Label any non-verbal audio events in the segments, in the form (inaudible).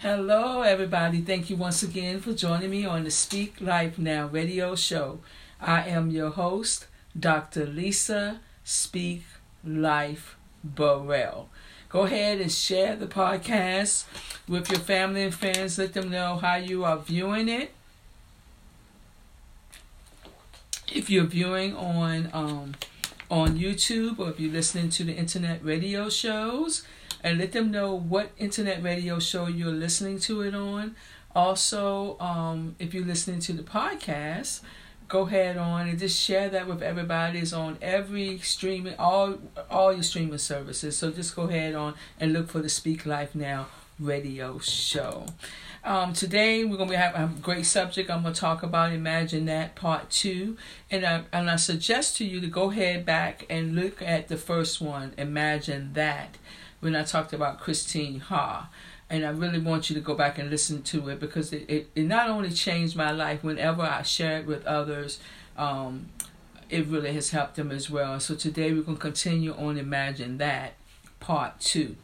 Hello, everybody. Thank you once again for joining me on the Speak Life Now radio show. I am your host, Dr. Lisa Speak Life Burrell. Go ahead and share the podcast with your family and friends. Let them know how you are viewing it. If you're viewing on um, on YouTube or if you're listening to the internet radio shows, and let them know what internet radio show you're listening to it on. Also, um, if you're listening to the podcast, go ahead on and just share that with everybody. It's on every streaming, all all your streaming services. So just go ahead on and look for the Speak Life Now radio show. Um, today we're to have a great subject. I'm to talk about Imagine That Part 2. And I, and I suggest to you to go ahead back and look at the first one, Imagine That when I talked about Christine Ha. And I really want you to go back and listen to it because it, it, it not only changed my life whenever I share it with others, um, it really has helped them as well. So today we're going to continue on Imagine That, Part 2.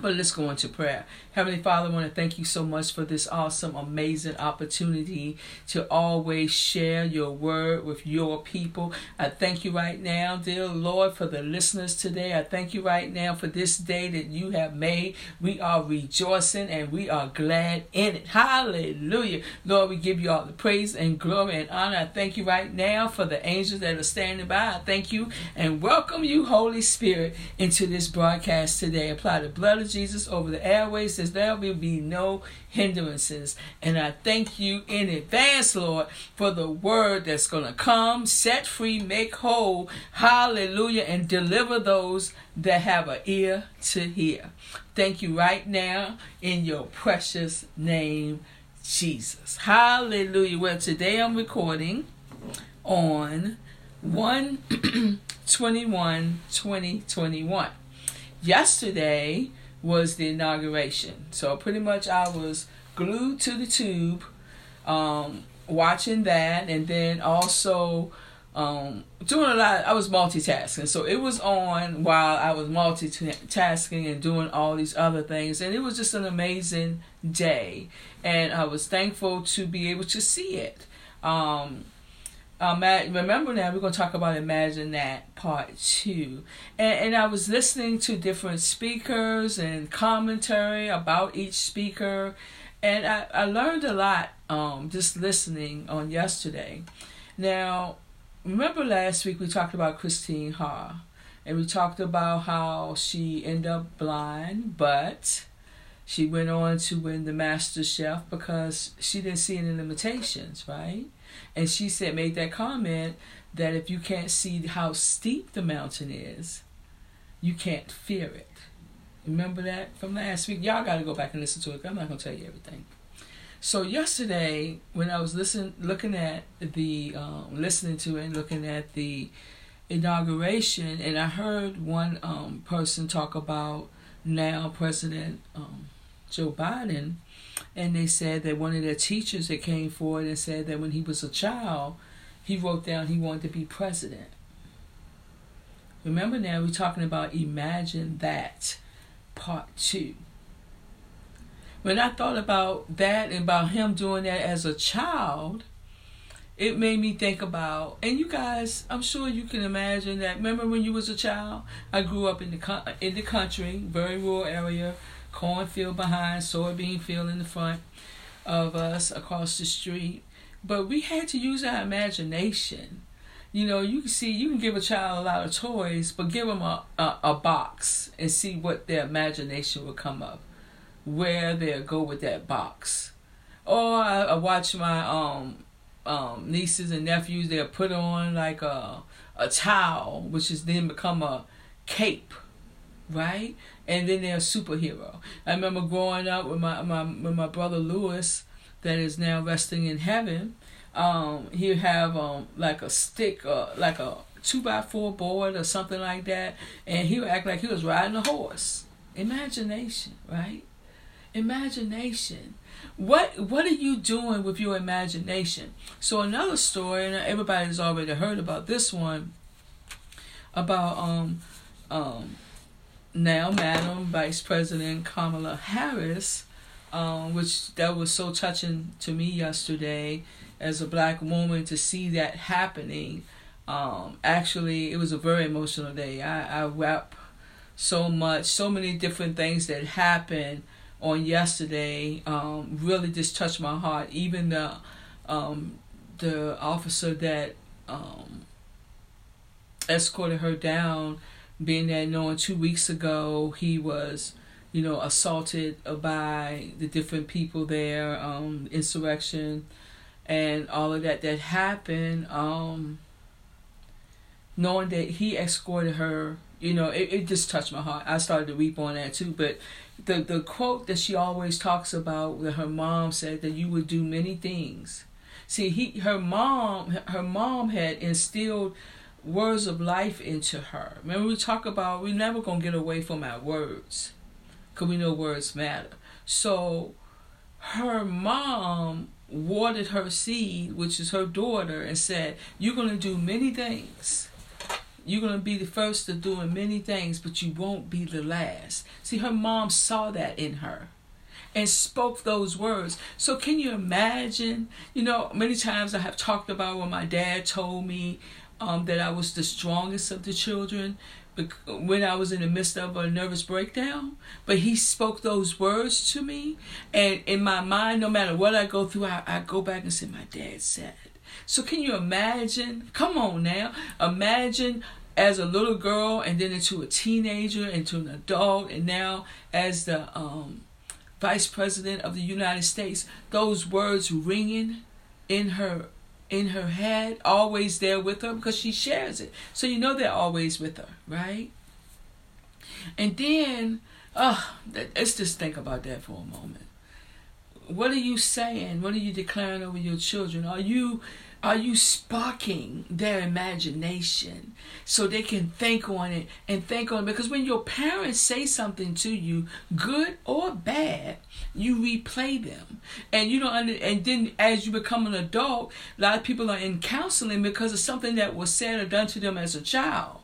But let's go into prayer. Heavenly Father, I want to thank you so much for this awesome, amazing opportunity to always share your word with your people. I thank you right now, dear Lord, for the listeners today. I thank you right now for this day that you have made. We are rejoicing and we are glad in it. Hallelujah. Lord, we give you all the praise and glory and honor. I thank you right now for the angels that are standing by. I thank you and welcome you, Holy Spirit, into this broadcast today. Apply the blood of Jesus over the airways says there will be no hindrances. And I thank you in advance, Lord, for the word that's going to come, set free, make whole, hallelujah, and deliver those that have an ear to hear. Thank you right now in your precious name, Jesus. Hallelujah. Well, today I'm recording on 1 (clears throat) 21 2021. Yesterday, was the inauguration. So pretty much I was glued to the tube, um, watching that, and then also um, doing a lot. I was multitasking, so it was on while I was multitasking and doing all these other things, and it was just an amazing day, and I was thankful to be able to see it. Um, um, remember now we're going to talk about imagine that part two. And, and i was listening to different speakers and commentary about each speaker and i, I learned a lot um, just listening on yesterday. Now remember last week we talked about christine ha and we talked about how she ended up blind but she went on to win the master chef because she didn't see any limitations right and she said, made that comment that if you can't see how steep the mountain is, you can't fear it. Remember that from last week? Y'all got to go back and listen to it. I'm not going to tell you everything. So yesterday, when I was listen, looking at the, um, listening to and looking at the inauguration, and I heard one um, person talk about now President um, Joe Biden and they said that one of their teachers that came forward and said that when he was a child, he wrote down he wanted to be president. Remember now, we're talking about Imagine That, part two. When I thought about that and about him doing that as a child, it made me think about, and you guys, I'm sure you can imagine that. Remember when you was a child? I grew up in the in the country, very rural area cornfield behind, soybean field in the front of us across the street. But we had to use our imagination. You know, you can see, you can give a child a lot of toys, but give them a, a, a box and see what their imagination will come up, where they'll go with that box. Or I, I watch my um um nieces and nephews, they'll put on like a a towel, which is then become a cape, right? And then they're a superhero. I remember growing up with my, my with my brother Lewis, that is now resting in heaven. Um, he'd have um like a stick, uh, like a two by four board or something like that, and he would act like he was riding a horse. Imagination, right? Imagination. What what are you doing with your imagination? So another story, and everybody's already heard about this one, about um um now Madam Vice President Kamala Harris, um, which that was so touching to me yesterday as a black woman to see that happening. Um, actually, it was a very emotional day. I, I wept so much, so many different things that happened on yesterday um, really just touched my heart. Even the um, the officer that um, escorted her down, being that knowing two weeks ago he was, you know, assaulted by the different people there, um, insurrection, and all of that that happened. Um, knowing that he escorted her, you know, it, it just touched my heart. I started to weep on that too. But the the quote that she always talks about that her mom said that you would do many things. See, he her mom her mom had instilled words of life into her. Remember we talk about we're never gonna get away from our words, cause we know words matter. So, her mom watered her seed, which is her daughter, and said, "You're gonna do many things." You're going to be the first to doing many things, but you won't be the last. See, her mom saw that in her and spoke those words. So, can you imagine? You know, many times I have talked about when my dad told me um, that I was the strongest of the children when I was in the midst of a nervous breakdown. But he spoke those words to me, and in my mind, no matter what I go through, I, I go back and say, My dad said. So can you imagine? Come on now. Imagine as a little girl and then into a teenager, into an adult, and now as the um, vice president of the United States, those words ringing in her in her head, always there with her because she shares it. So you know they're always with her, right? And then, uh, let's just think about that for a moment. What are you saying? What are you declaring over your children? Are you are you sparking their imagination so they can think on it and think on it? Because when your parents say something to you, good or bad, you replay them. And you don't under, and then as you become an adult, a lot of people are in counseling because of something that was said or done to them as a child.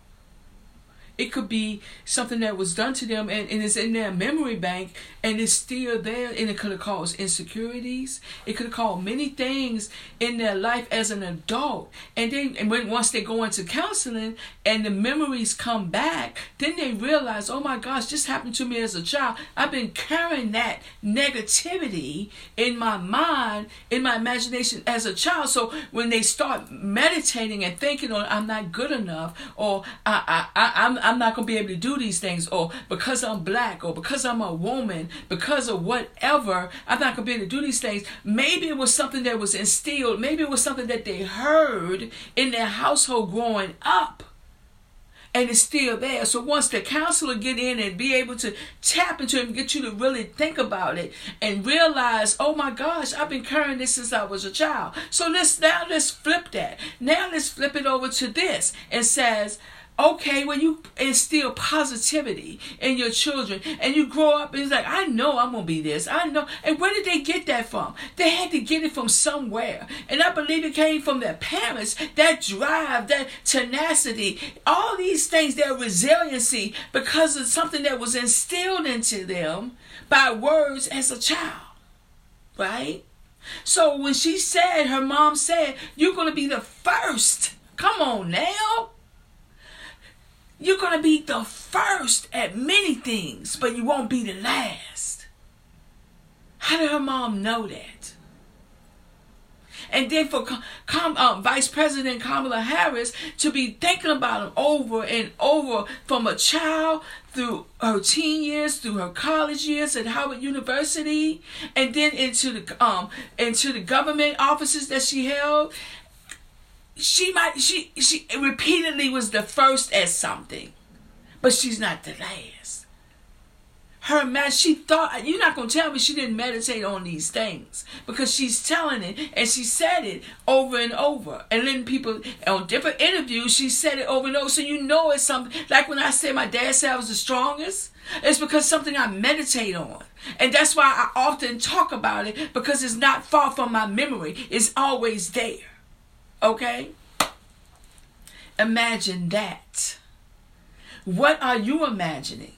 It could be something that was done to them and, and it's in their memory bank and it's still there and it could have caused insecurities. It could have caused many things in their life as an adult. And then and when once they go into counseling and the memories come back, then they realize, oh my gosh, this happened to me as a child. I've been carrying that negativity in my mind, in my imagination as a child. So when they start meditating and thinking on I'm not good enough or I, I, I I'm I'm not going to be able to do these things, or because I'm black, or because I'm a woman, because of whatever, I'm not going to be able to do these things. Maybe it was something that was instilled, maybe it was something that they heard in their household growing up and it's still there. So once the counselor get in and be able to tap into it and get you to really think about it and realize, oh my gosh, I've been carrying this since I was a child. So let's now let's flip that. Now let's flip it over to this and says, okay when you instill positivity in your children and you grow up and it's like i know i'm gonna be this i know. And where did they get that from? They had to get it from somewhere. And i believe it came from their parents that drive that tenacity all these things their resiliency because of something that was instilled into them by words as a child right? So when she said her mom said you're gonna be the first. Come on now you're going to be the first at many things, but you won't be the last. How did her mom know that? And then for Com- um, Vice President Kamala Harris to be thinking about him over and over from a child through her teen years, through her college years at Howard University, and then into the um into the government offices that she held, she might she she repeatedly was the first at something, but she's not the last. Her man, she thought you're not gonna tell me she didn't meditate on these things because she's telling it and she said it over and over. And then people on different interviews, she said it over and over. So you know it's something like when I say my dad said I was the strongest, it's because something I meditate on. And that's why I often talk about it because it's not far from my memory. It's always there. Okay? Imagine that. What are you imagining?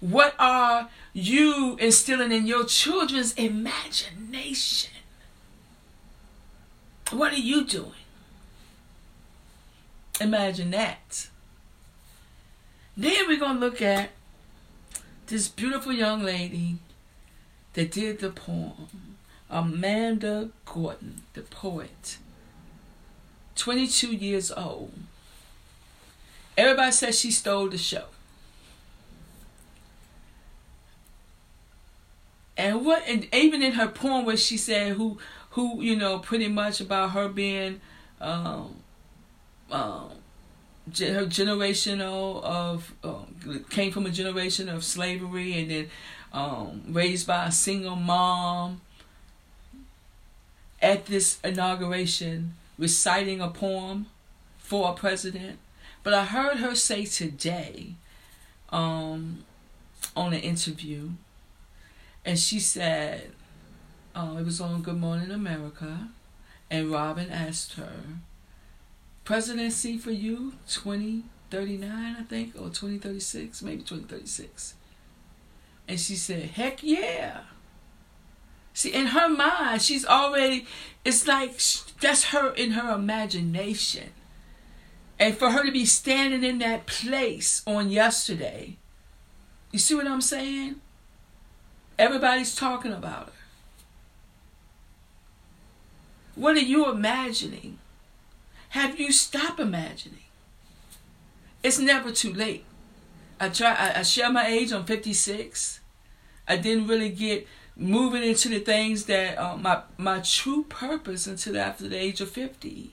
What are you instilling in your children's imagination? What are you doing? Imagine that. Then we're going to look at this beautiful young lady that did the poem, Amanda Gorman, the poet, 22 years old. Everybody says she stole the show. And what and even in her poem where she said who who you know pretty much about her being um um her generational of um, came from a generation of slavery and then um, raised by a single mom at this inauguration reciting a poem for a president. But i heard her say today um, on an interview and she said uh, it was on good morning america and robin asked her presidency for you 2039 i think or 2036 maybe 2036 and she said heck yeah see in her mind she's already it's like that's her in her imagination and for her to be standing in that place on yesterday you see what i'm saying everybody's talking about her what are you imagining have you stopped imagining? It's never too late. I try. I, I share my age. I'm 56. I didn't really get moving into the things that uh, my my true purpose until after the age of 50.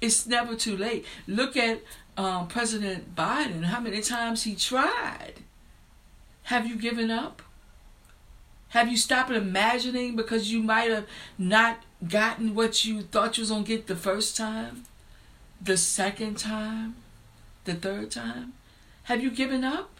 It's never too late. Look at um, President Biden. How many times he tried? Have you given up? Have you stopped imagining because you might have not gotten what you thought you was gonna get the first time, the second time, the third time? Have you given up?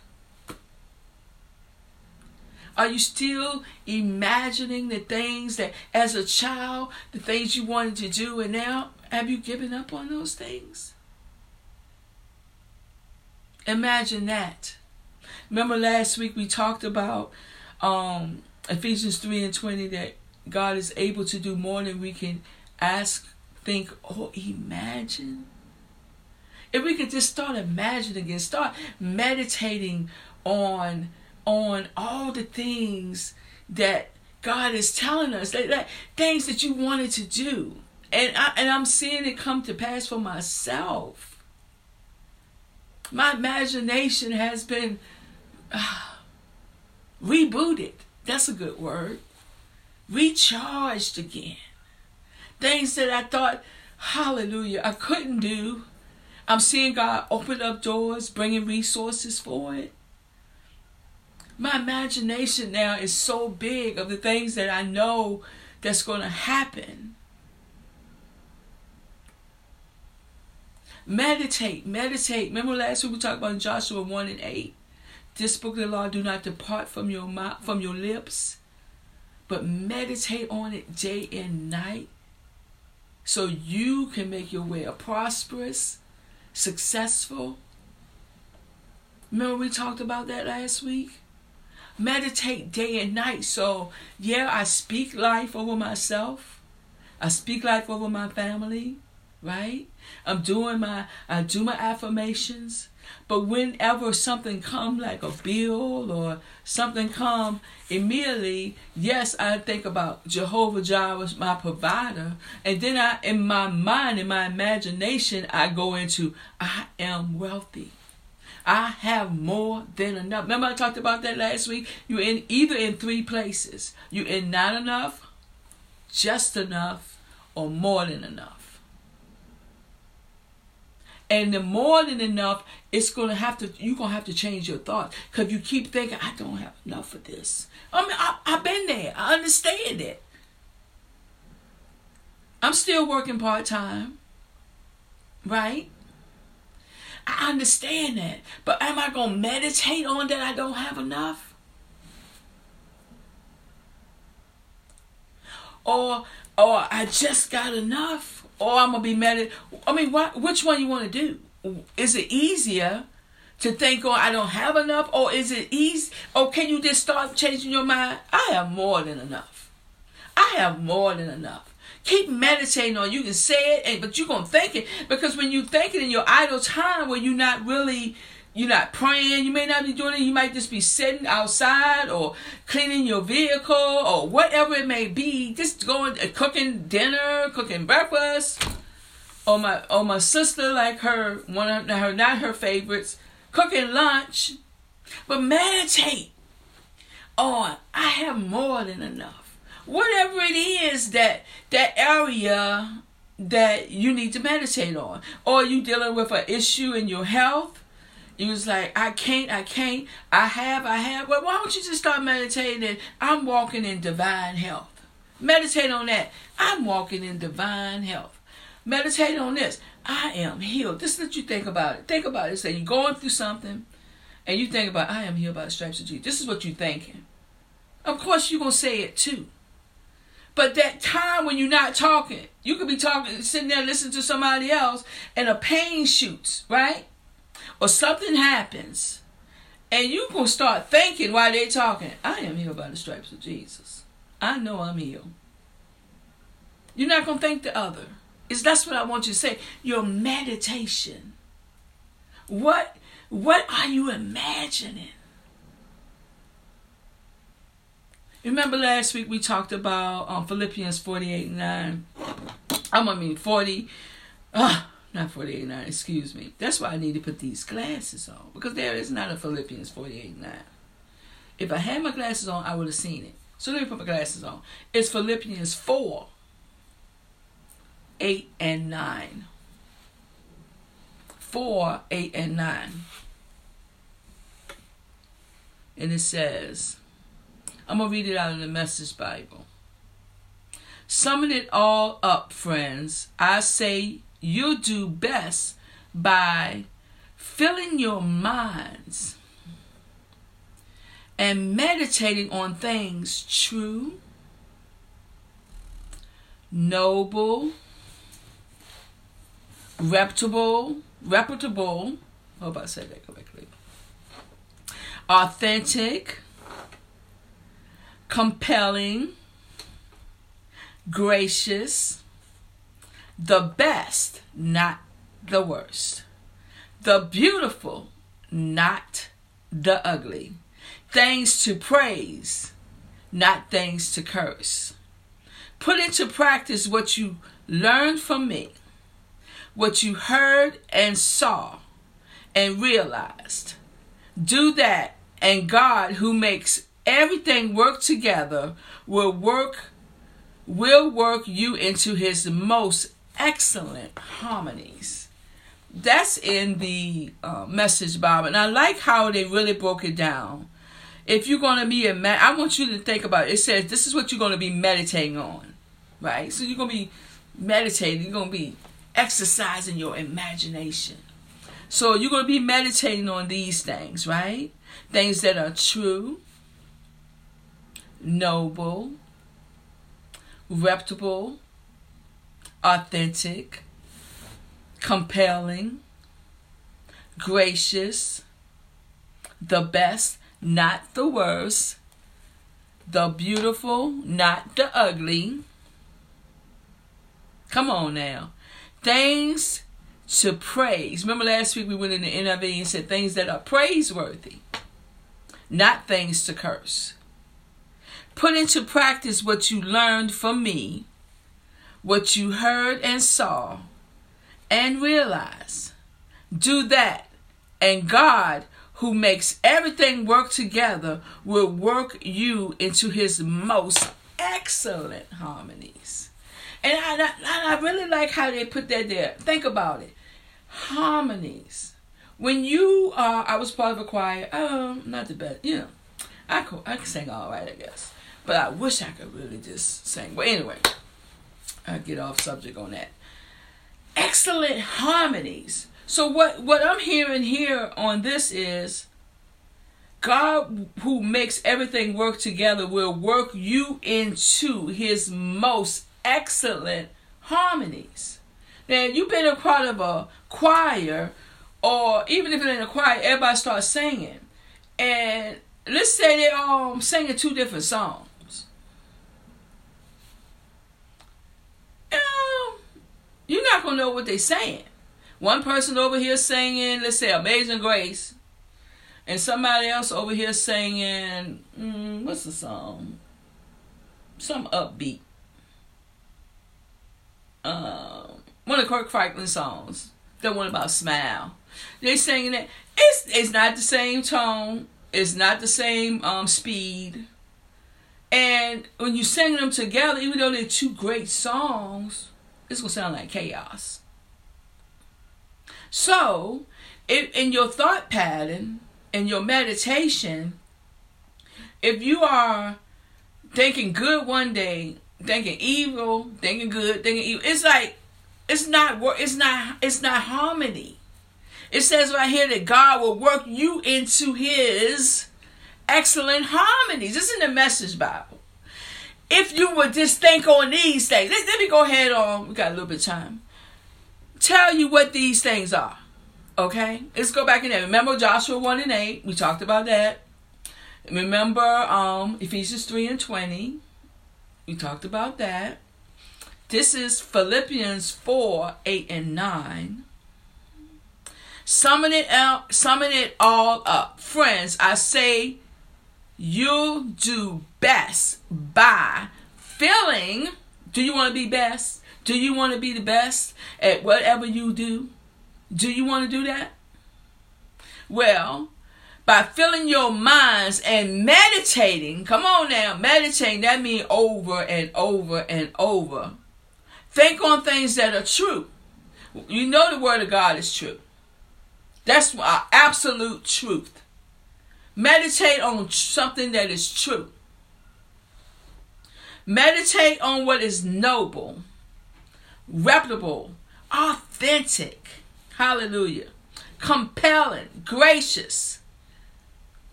Are you still imagining the things that, as a child, the things you wanted to do, and now have you given up on those things? Imagine that. Remember last week we talked about um, Ephesians 3 and 20 that God is able to do more than we can ask, think, or imagine. If we could just start imagining and start meditating on on all the things that God is telling us, things that you wanted to do. And I and I'm seeing it come to pass for myself. My imagination has been uh, rebooted. That's a good word recharged again. Things that I thought, hallelujah, I couldn't do. I'm seeing God open up doors, bringing resources for it. My imagination now is so big of the things that I know that's going to happen. Meditate, meditate. Remember last week we talked about Joshua 1 and 8. This book of the law do not depart from your mouth, from your lips but meditate on it day and night so you can make your way a prosperous, successful. Remember, we talked about that last week? Meditate day and night. So, yeah, I speak life over myself, I speak life over my family, right? I'm doing my, I do my affirmations. But whenever something come like a bill or something come immediately, yes, I think about Jehovah Jireh, my provider, and then I, in my mind, in my imagination, I go into I am wealthy. I have more than enough. Remember I talked about that last week? You're in either in three places. You're in not enough, just enough, or more than enough. And the more than enough, it's gonna have to you're gonna have to change your thoughts. Cause you keep thinking, I don't have enough for this. I mean, I, I've been there. I understand it. I'm still working part time. Right? I understand that. But am I gonna meditate on that I don't have enough? Or or I just got enough? or I'm gonna be mad. I mean, what? Which one you want to do? Is it easier to think, oh, I don't have enough? Or is it easy? Or can you just start changing your mind? I have more than enough. I have more than enough. Keep meditating on. It. You can say it, but you're gonna think it because when you think it in your idle time, when you're not really, you're not praying. You may not be doing it. You might just be sitting outside or cleaning your vehicle or whatever it may be. Just going uh, cooking dinner, cooking breakfast. Or my or my sister, like her one of her not her favorites, cooking lunch. But meditate on. I have more than enough whatever it is that that area that you need to meditate on. Or you dealing with an issue in your health. You was like i can't i can't i have i have. Well why don't you just start meditating i'm walking in divine health. Meditate on that. I'm walking in divine health. Meditate on this. I am healed. This is what you think about it. Think about it. Say you're going through something and you think about i am healed by the stripes of jesus. This is what you're thinking. Of course you're going to say it too but that time when you're not talking, you could be talking, sitting there listening to somebody else, and a pain shoots, right? Or something happens, and you gonna start thinking while they're talking, I am healed by the stripes of Jesus. I know I'm healed. You're not gonna think the other. Is that's what I want you to say. Your meditation. What what are you imagining? Remember last week we talked about um, Philippians 48 9. I'm, I mean 40. Uh, not 48 9, excuse me. That's why I need to put these glasses on. Because there is not a Philippians 48 9. If I had my glasses on, I would have seen it. So let me put my glasses on. It's Philippians 4 8 and 9. 4 8 and 9. And it says, I'm going to read it out of the Message Bible. Summing it all up, friends, I say you do best by filling your minds and meditating on things true, noble, reputable, reputable, hope I said that correctly, authentic, compelling, gracious, the best, not the worst, the beautiful, not the ugly, things to praise, not things to curse. Put into practice what you learned from me, what you heard and saw and realized. Do that, and God, who makes everything work together will work will work you into his most excellent harmonies. That's in the uh, message bible. And i like how they really broke it down. If you're going to be a man i want you to think about it. It says this is what you're going to be meditating on right? So you're going to be meditating. You're going to be exercising your imagination. So you're going to be meditating on these things right? Things that are true noble, reputable, authentic, compelling, gracious, the best, not the worst, the beautiful, not the ugly. Come on now. Things to praise. Remember last week we went in the NIV and said things that are praiseworthy, not things to curse. Put into practice what you learned from me, what you heard and saw, and realize. Do that, and God, who makes everything work together, will work you into his most excellent harmonies. And I, I, I really like how they put that there. Think about it. Harmonies. When you are, I was part of a choir, um, not the best, you know, I I can sing all right, I guess. But I wish I could really just sing. But anyway, I get off subject on that. Excellent harmonies. So what what I'm hearing here on this is God who makes everything work together will work you into his most excellent harmonies. Now you've been a part of a choir or even if it's in a choir, everybody starts singing, and let's say they're um singing two different songs. Um, you're not gonna know what they're saying. One person over here singing, let's say Amazing Grace, and somebody else over here singing, mm, what's the song? Some upbeat. Um, one of Kirk Franklin songs. The one about smile. They're singing it. It's it's not the same tone. It's not the same um speed. And when you sing them together, even though they're two great songs, it's gonna sound like chaos. So, if in your thought pattern, in your meditation, if you are thinking good one day, thinking evil, thinking good, thinking evil, it's like it's not it's not it's not harmony. It says right here that God will work you into his excellent harmonies. This is in the message Bible. If you would just think on these things, let, let me go ahead on. We got a little bit of time. Tell you what these things are. Okay? Let's go back in there. Remember Joshua 1 and 8. We talked about that. Remember um, Ephesians 3 and 20. We talked about that. This is Philippians 4, 8, and 9. Summon it out, summon it all up. Friends, I say you'll do best by filling. Do you want to be best? Do you want to be the best at whatever you do? Do you want to do that? Well, by filling your minds and meditating, come on now, meditating, that means over and over and over. Think on things that are true. You know the word of God is true. That's our absolute truth. Meditate on something that is true. Meditate on what is noble, reputable, authentic. Hallelujah. Compelling, gracious,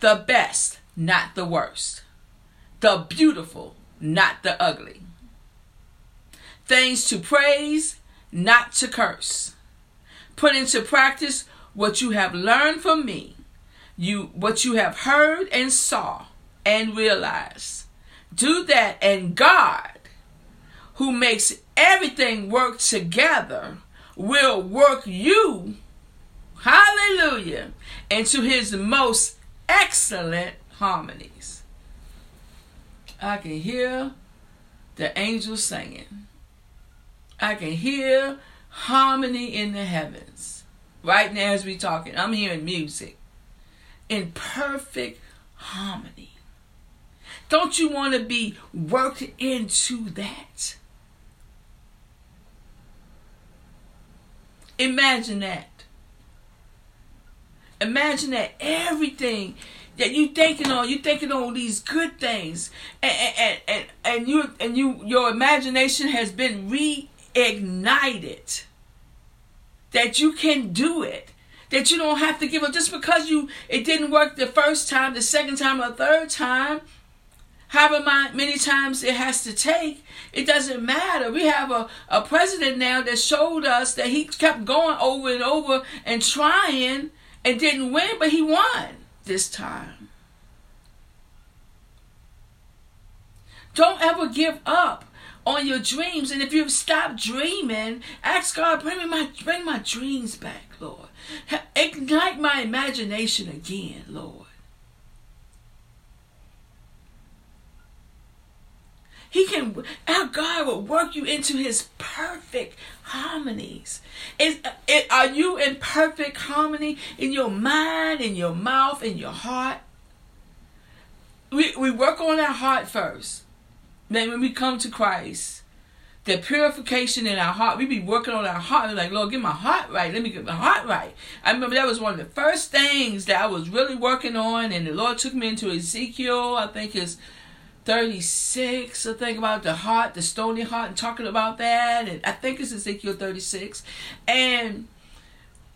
the best, not the worst. The beautiful, not the ugly. Things to praise, not to curse. Put into practice what you have learned from me, you what you have heard and saw and realized. Do that and God, who makes everything work together, will work you, hallelujah, into his most excellent harmonies. I can hear the angels singing. I can hear harmony in the heavens. Right now, as we're talking, I'm hearing music in perfect harmony. Don't you want to be worked into that? Imagine that. Imagine that everything that you thinking on, you thinking on these good things, and and and, and you and you your imagination has been reignited. That you can do it. That you don't have to give up just because you it didn't work the first time, the second time, or third time. However many times it has to take, it doesn't matter. We have a, a president now that showed us that he kept going over and over and trying and didn't win, but he won this time. Don't ever give up on your dreams. And if you've stopped dreaming, ask God, bring me my bring my dreams back, Lord. Ignite my imagination again, Lord. He can, our God will work you into his perfect harmonies. Is, are you in perfect harmony in your mind, in your mouth, in your heart? We, we work on our heart first. Then when we come to Christ, the purification in our heart, we be working on our heart. We're like, Lord, get my heart right. Let me get my heart right. I remember that was one of the first things that I was really working on, and the Lord took me into Ezekiel, I think is 36, I think about the heart, the stony heart, and talking about that. And I think it's Ezekiel 36. And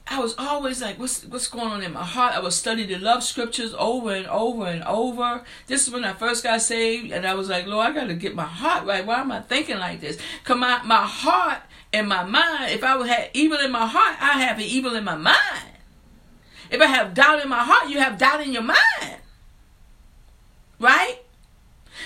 I was always like, what's what's going on in my heart? I was studying the love scriptures over and over and over. This is when I first got saved, and I was like, Lord, I gotta get my heart right. Why am I thinking like this? Cause my, my heart and my mind, if I have evil in my heart, I have evil in my mind. If I have doubt in my heart, you have doubt in your mind. Right?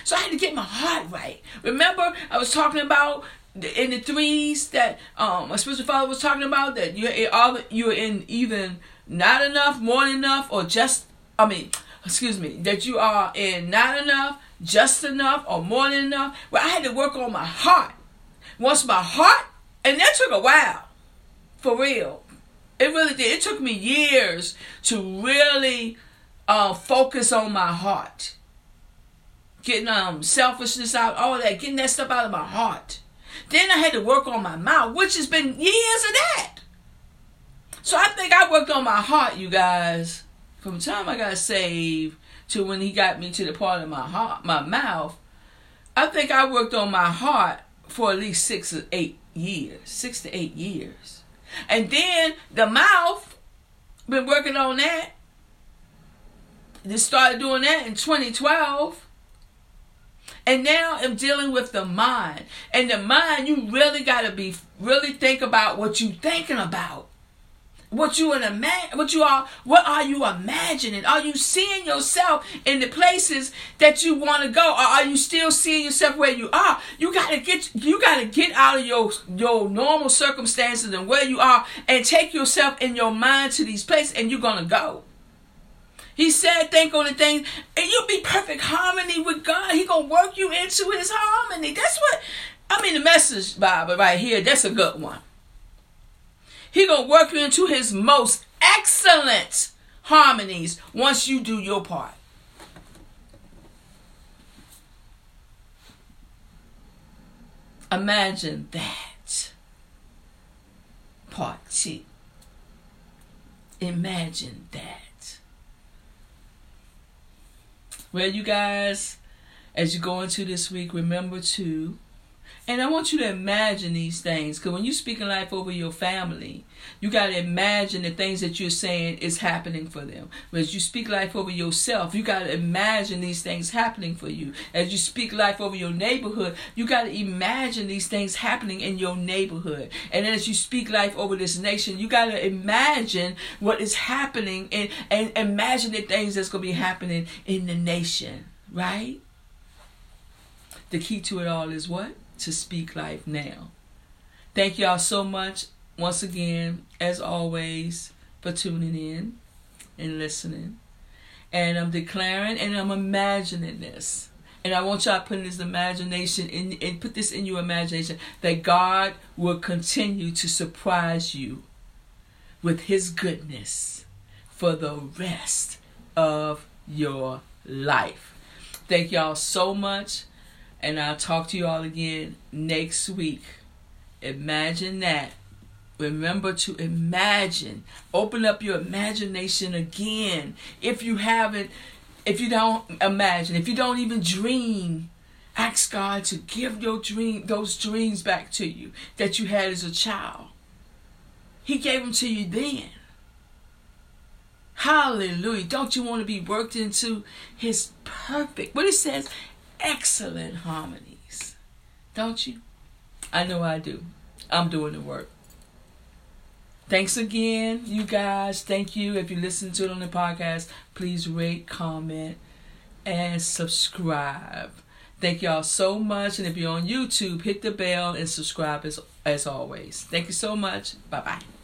So I had to get my heart right. Remember, I was talking about in the threes that um my spiritual father was talking about that you're all you're in even not enough, more than enough, or just I mean, excuse me, that you are in not enough, just enough, or more than enough. Well, I had to work on my heart. Once my heart, and that took a while, for real. It really did. It took me years to really uh, focus on my heart getting um selfishness out, all that, getting that stuff out of my heart. Then I had to work on my mouth, which has been years of that. So I think I worked on my heart, you guys, from the time I got saved to when he got me to the part of my heart, my mouth. I think I worked on my heart for at least six or eight years, six to eight years, and then the mouth. Been working on that. Just started doing that in 2012. And now I'm dealing with the mind. And the mind, you really got to be, really think about what you thinking about. What you in a ma what you are, what are you imagining? Are you seeing yourself in the places that you want to go, or are you still seeing yourself where you are? You gotta get, you gotta get out of your your normal circumstances and where you are, and take yourself in your mind to these places, and you're gonna go. He said, think on the things, and you'll be perfect harmony with God. He gonna work you into his harmony. That's what I mean. The message Bible right here. That's a good one. He gonna work you into his most excellent harmonies once you do your part. Imagine that. Part two. Imagine that. Well, you guys, as you go into this week, remember to, and I want you to imagine these things, because when you're speaking life over your family, you got to imagine the things that you're saying is happening for them. As you speak life over yourself, you got to imagine these things happening for you. As you speak life over your neighborhood, you got to imagine these things happening in your neighborhood. And as you speak life over this nation, you got to imagine what is happening and, and imagine the things that's going to be happening in the nation, right? The key to it all is what? To speak life now. Thank y'all so much once again, as always, for tuning in and listening. And I'm declaring and I'm imagining this. And I want y'all putting this imagination in and put this in your imagination that God will continue to surprise you with his goodness for the rest of your life. Thank y'all so much. And I'll talk to you all again next week. Imagine that Remember to imagine. Open up your imagination again. If you haven't, if you don't imagine, if you don't even dream, ask God to give your dream those dreams back to you that you had as a child. He gave them to you then. Hallelujah. Don't you want to be worked into his perfect, what it says, excellent harmonies? Don't you? I know I do. I'm doing the work. Thanks again, you guys. Thank you. If you listen to it on the podcast, please rate, comment, and subscribe. Thank y'all so much. And if you're on YouTube, hit the bell and subscribe as, as always. Thank you so much. Bye bye.